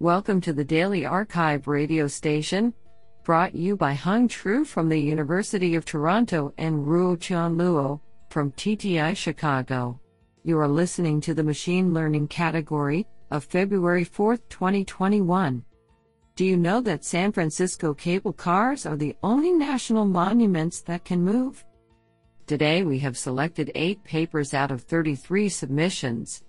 Welcome to the Daily Archive radio station, brought you by Hung Tru from the University of Toronto and Ruotian Luo from TTI Chicago. You are listening to the Machine Learning category of February 4, 2021. Do you know that San Francisco cable cars are the only national monuments that can move? Today we have selected 8 papers out of 33 submissions.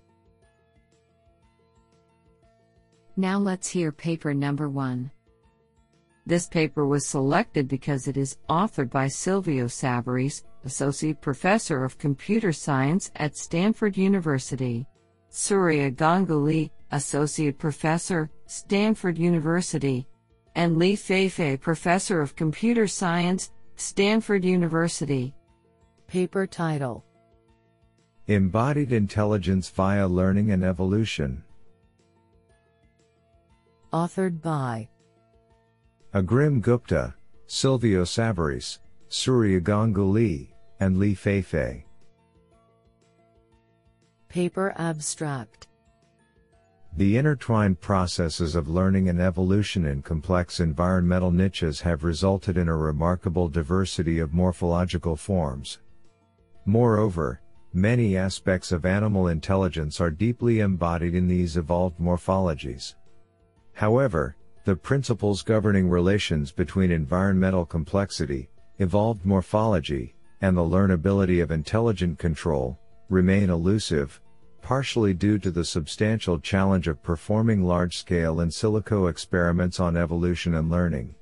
Now let's hear paper number 1. This paper was selected because it is authored by Silvio Savarese, Associate Professor of Computer Science at Stanford University. Surya Ganguli, Associate Professor, Stanford University. And Li Feifei, Professor of Computer Science, Stanford University. Paper title Embodied Intelligence via Learning and Evolution. Authored by Agrim Gupta, Silvio Savarese, Surya Ganguli, and Li Feifei. Paper Abstract The intertwined processes of learning and evolution in complex environmental niches have resulted in a remarkable diversity of morphological forms. Moreover, many aspects of animal intelligence are deeply embodied in these evolved morphologies. However, the principles governing relations between environmental complexity, evolved morphology, and the learnability of intelligent control, remain elusive, partially due to the substantial challenge of performing large-scale in silico experiments on evolution and learning.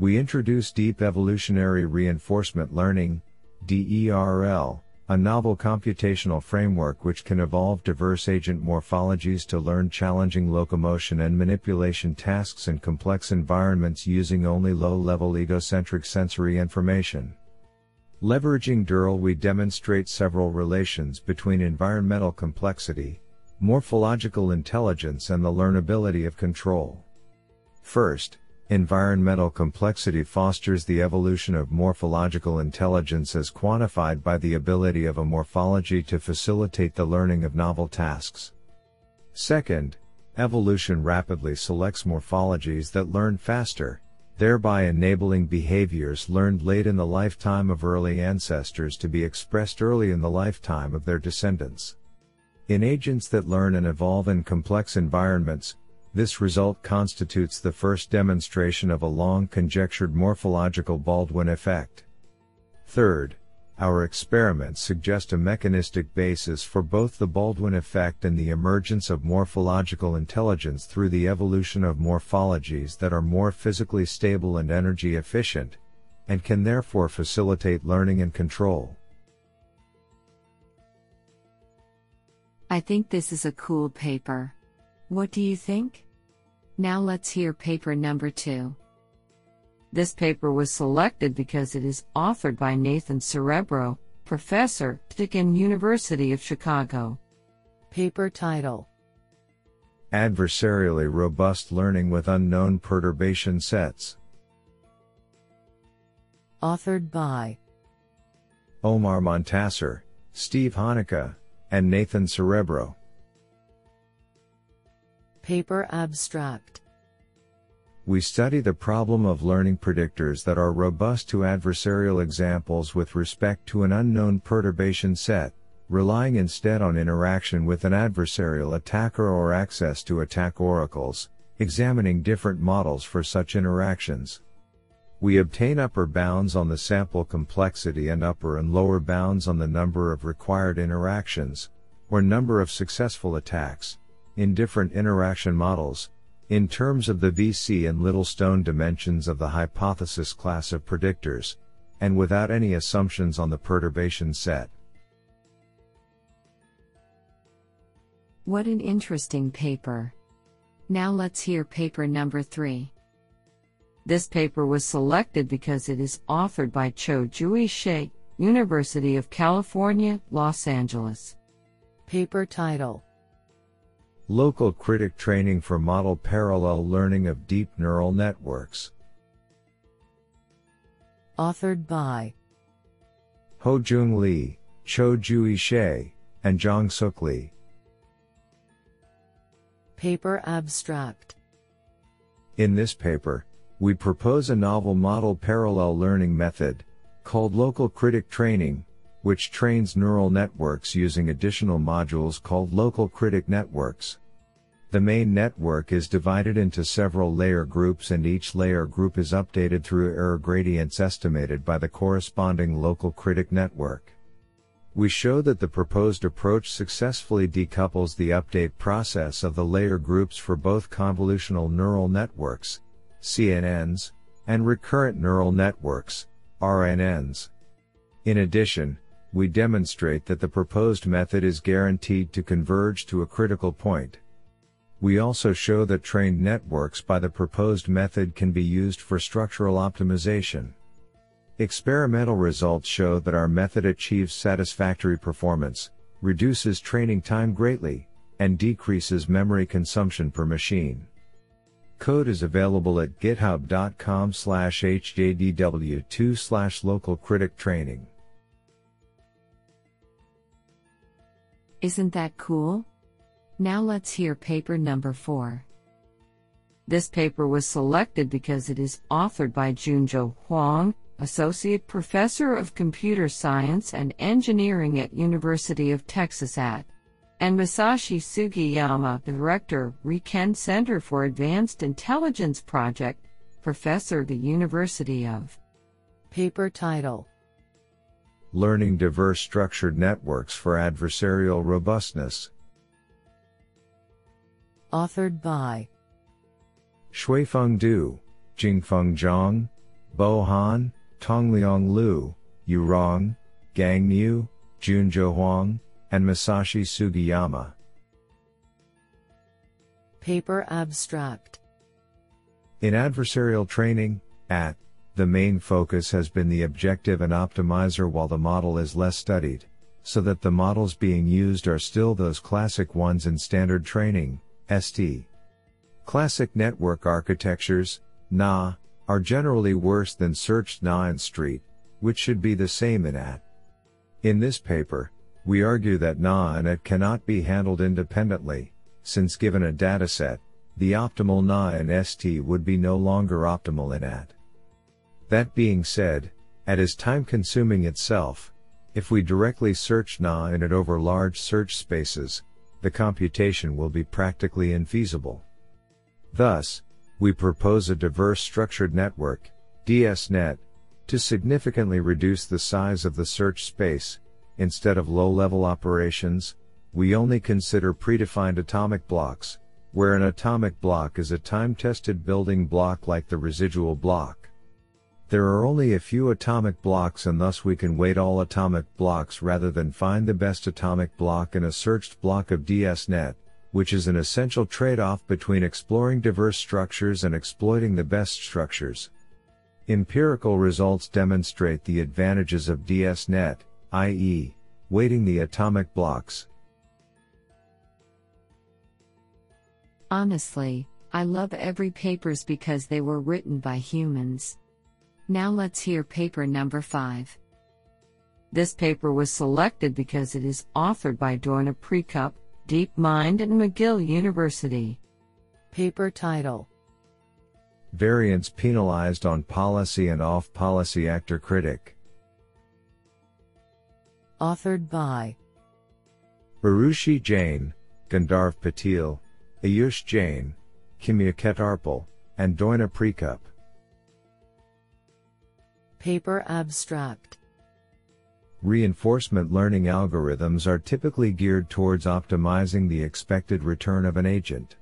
We introduce deep evolutionary reinforcement learning, DERL, a novel computational framework which can evolve diverse agent morphologies to learn challenging locomotion and manipulation tasks in complex environments using only low-level egocentric sensory information. Leveraging DERL we demonstrate several relations between environmental complexity, morphological intelligence and the learnability of control. First, Environmental complexity fosters the evolution of morphological intelligence as quantified by the ability of a morphology to facilitate the learning of novel tasks. Second, evolution rapidly selects morphologies that learn faster, thereby enabling behaviors learned late in the lifetime of early ancestors to be expressed early in the lifetime of their descendants. In agents that learn and evolve in complex environments, this result constitutes the first demonstration of a long conjectured morphological Baldwin effect. Third, our experiments suggest a mechanistic basis for both the Baldwin effect and the emergence of morphological intelligence through the evolution of morphologies that are more physically stable and energy efficient, and can therefore facilitate learning and control. I think this is a cool paper. What do you think? Now let's hear paper number two. This paper was selected because it is authored by Nathan Srebro, professor, Deakin University of Chicago. Paper title Adversarially Robust Learning with Unknown Perturbation Sets. Authored by Omar Montasser, Steve Hanneke, and Nathan Srebro. Paper Abstract We study the problem of learning predictors that are robust to adversarial examples with respect to an unknown perturbation set, relying instead on interaction with an adversarial attacker or access to attack oracles, examining different models for such interactions. We obtain upper bounds on the sample complexity and upper and lower bounds on the number of required interactions, or number of successful attacks, in different interaction models, in terms of the VC and Littlestone dimensions of the hypothesis class of predictors, and without any assumptions on the perturbation set. What an interesting paper. Now let's hear paper number three. This paper was selected because it is authored by Cho Jui Hsieh, University of California, Los Angeles. Paper title Local critic training for model parallel learning of deep neural networks. Authored by Ho-Jung Lee, Cho Jui Hsieh, and Jong-Seok Lee. Paper Abstract In this paper, we propose a novel model parallel learning method, called local critic training, which trains neural networks using additional modules called local critic networks. The main network is divided into several layer groups and each layer group is updated through error gradients estimated by the corresponding local critic network. We show that the proposed approach successfully decouples the update process of the layer groups for both convolutional neural networks, CNNs, and recurrent neural networks, RNNs. In addition, we demonstrate that the proposed method is guaranteed to converge to a critical point. We also show that trained networks by the proposed method can be used for structural optimization. Experimental results show that our method achieves satisfactory performance, reduces training time greatly, and decreases memory consumption per machine. Code is available at github.com slash hjdw2 slash local critic training. Isn't that cool? Now let's hear paper number 4. This paper was selected because it is authored by Junzhou Huang, Associate Professor of Computer Science and Engineering at University of Texas at and Masashi Sugiyama, Director, RIKEN Center for Advanced Intelligence Project, Professor the University of Paper title Learning Diverse Structured Networks for Adversarial Robustness Authored by Xuefeng Du, Jingfeng Zhang, Bo Han, Tongliang Liu, Yu Rong, Gang Niu, Junzhou Huang, and Masashi Sugiyama. Paper Abstract In adversarial training, AT, the main focus has been the objective and optimizer while the model is less studied, so that the models being used are still those classic ones in standard training, ST. Classic network architectures, NA, are generally worse than searched NA and street, which should be the same in AT. In this paper, we argue that NA and AT cannot be handled independently, since given a dataset, the optimal NA and ST would be no longer optimal in AT. That being said, AT is time consuming itself. If we directly search NA in it over large search spaces, the computation will be practically infeasible. Thus, we propose a diverse structured network, DSNet, to significantly reduce the size of the search space. Instead of low level operations, we only consider predefined atomic blocks, where an atomic block is a time tested building block like the residual block. There are only a few atomic blocks and thus we can weight all atomic blocks rather than find the best atomic block in a searched block of DSNet, which is an essential trade-off between exploring diverse structures and exploiting the best structures. Empirical results demonstrate the advantages of DSNet, i.e., weighting the atomic blocks. Honestly, I love every papers because they were written by humans. Now let's hear paper number 5. This paper was selected because it is authored by Doina Precup, DeepMind and McGill University. Paper title Variance penalized on policy and off policy actor critic. Authored by Arushi Jain, Gandharv Patil, Ayush Jain, Khimya Khetarpal, and Doina Precup. Paper Abstract Reinforcement learning algorithms are typically geared towards optimizing the expected return of an agent.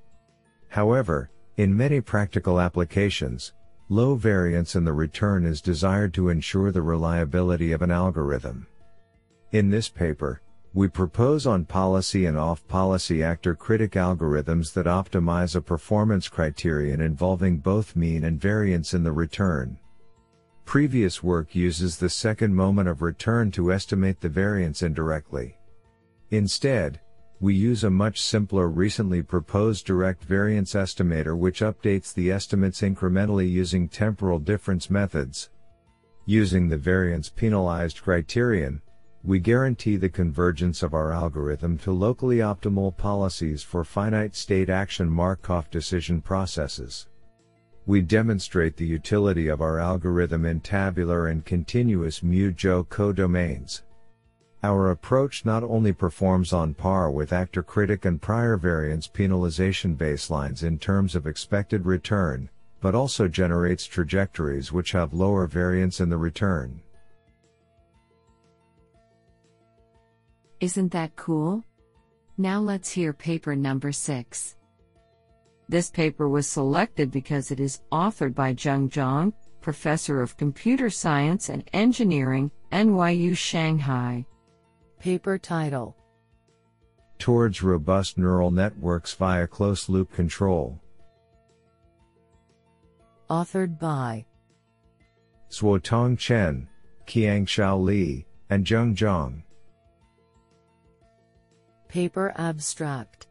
However, in many practical applications, low variance in the return is desired to ensure the reliability of an algorithm. In this paper, we propose on policy and off policy actor critic algorithms that optimize a performance criterion involving both mean and variance in the return. Previous work uses the second moment of return to estimate the variance indirectly. Instead, we use a much simpler recently proposed direct variance estimator which updates the estimates incrementally using temporal difference methods. Using the variance penalized criterion, we guarantee the convergence of our algorithm to locally optimal policies for finite state action Markov decision processes. We demonstrate the utility of our algorithm in tabular and continuous MuJoCo domains. Our approach not only performs on par with actor critic and prior variance penalization baselines in terms of expected return, but also generates trajectories which have lower variance in the return. Isn't that cool? Now let's hear paper number 6. This paper was selected because it is authored by Zheng Zhang, Professor of Computer Science and Engineering, NYU Shanghai. Paper title Towards Robust Neural Networks via Close Loop Control. Authored by Zhuotong Chen, Qianxiao Li, and Zheng Zhang. Paper Abstract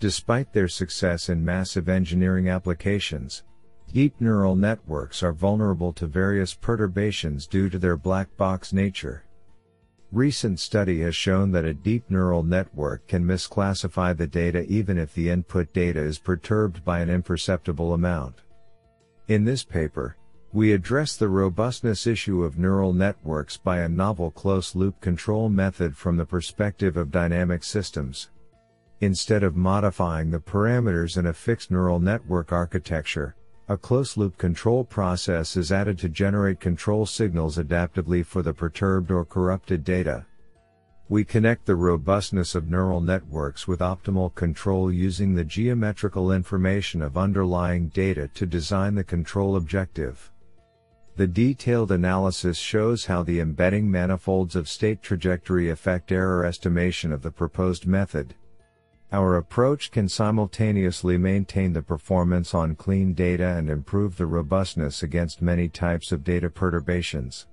Despite their success in massive engineering applications, deep neural networks are vulnerable to various perturbations due to their black box nature. Recent study has shown that a deep neural network can misclassify the data even if the input data is perturbed by an imperceptible amount. In this paper, we address the robustness issue of neural networks by a novel close loop control method from the perspective of dynamic systems. Instead of modifying the parameters in a fixed neural network architecture, a close loop control process is added to generate control signals adaptively for the perturbed or corrupted data. We connect the robustness of neural networks with optimal control using the geometrical information of underlying data to design the control objective. The detailed analysis shows how the embedding manifolds of state trajectory affect error estimation of the proposed method. Our approach can simultaneously maintain the performance on clean data and improve the robustness against many types of data perturbations.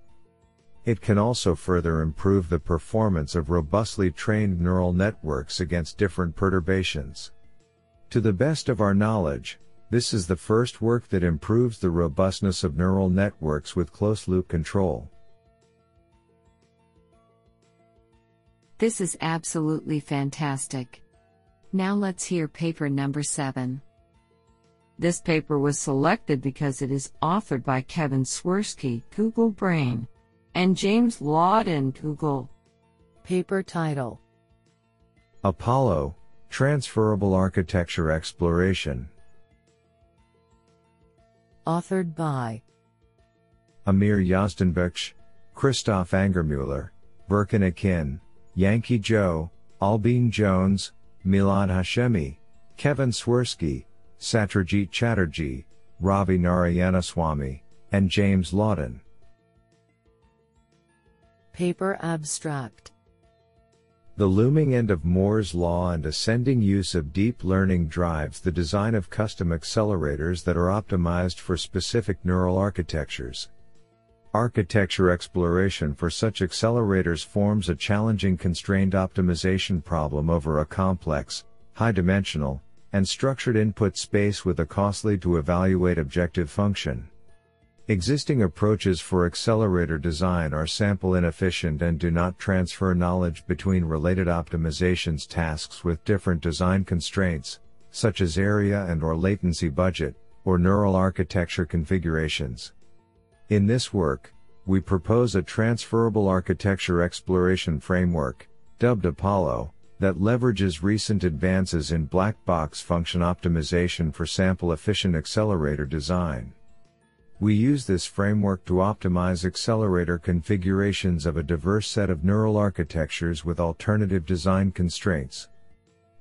It can also further improve the performance of robustly trained neural networks against different perturbations. To the best of our knowledge, this is the first work that improves the robustness of neural networks with close loop control. This is absolutely fantastic. Now let's hear paper number 7. This paper was selected because it is authored by Kevin Swersky, Google Brain, and James Laudon, Google. Paper title Apollo Transferable Architecture Exploration. Authored by Amir Yazdanbakhsh, Christoph Angermuller, Berkan Akin, Yanqi Zhou, Albin Jones, Milad Hashemi, Kevin Swersky, Satrajit Chatterjee, Ravi Narayanaswami, and James Laudon. Paper Abstract The looming end of Moore's law and ascending use of deep learning drives the design of custom accelerators that are optimized for specific neural architectures. Architecture exploration for such accelerators forms a challenging constrained optimization problem over a complex, high dimensional, and structured input space with a costly to evaluate objective function. Existing approaches for accelerator design are sample inefficient and do not transfer knowledge between related optimizations tasks with different design constraints, such as area and or latency budget, or neural architecture configurations. In this work, we propose a transferable architecture exploration framework, dubbed Apollo, that leverages recent advances in black box function optimization for sample efficient accelerator design. We use this framework to optimize accelerator configurations of a diverse set of neural architectures with alternative design constraints.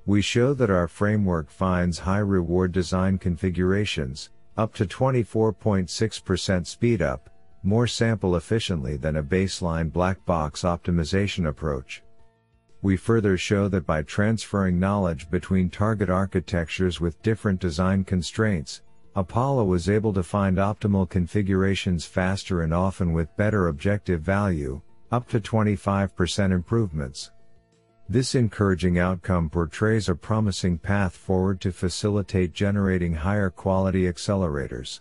We show that our framework finds high reward design configurations, up to 24.6% speedup, more sample efficiently than a baseline black box optimization approach. We further show that by transferring knowledge between target architectures with different design constraints, Apollo was able to find optimal configurations faster and often with better objective value, up to 25% improvements. This encouraging outcome portrays a promising path forward to facilitate generating higher quality accelerators.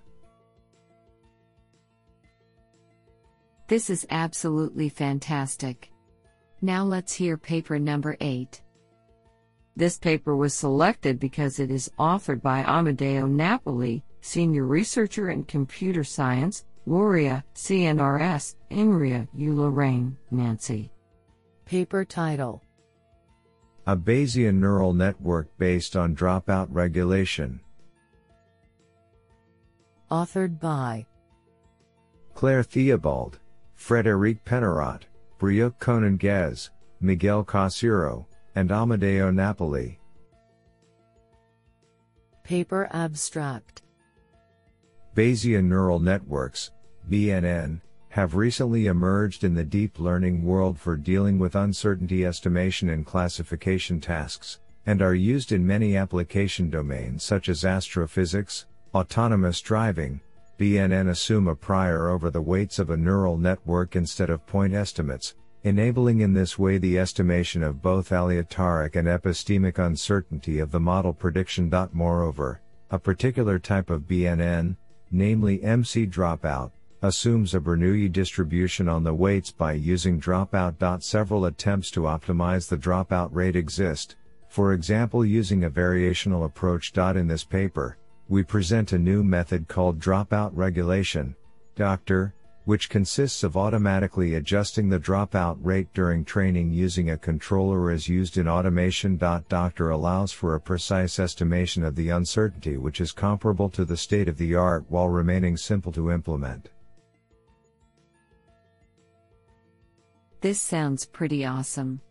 This is absolutely fantastic. Now let's hear paper number 8. This paper was selected because it is authored by Amedeo Napoli, Senior Researcher in Computer Science, LORIA, CNRS, INRIA, U Lorraine, Nancy. Paper title A Bayesian neural network based on dropout regulation. Authored by Claire Theobald, Frédéric Pennerath, Brieuc Conan Guez, Miguel Couceiro, and Amedeo Napoli. Paper abstract Bayesian neural networks, BNN, have recently emerged in the deep learning world for dealing with uncertainty estimation and classification tasks, and are used in many application domains such as astrophysics, autonomous driving. BNN assume a prior over the weights of a neural network instead of point estimates, enabling in this way the estimation of both aleatoric and epistemic uncertainty of the model prediction. Moreover, a particular type of BNN, namely MC dropout, assumes a Bernoulli distribution on the weights by using dropout. Several attempts to optimize the dropout rate exist, for example using a variational approach. In this paper, we present a new method called dropout regulation, Dr., which consists of automatically adjusting the dropout rate during training using a controller as used in automation. Doctor allows for a precise estimation of the uncertainty which is comparable to the state of the art while remaining simple to implement. This sounds pretty awesome.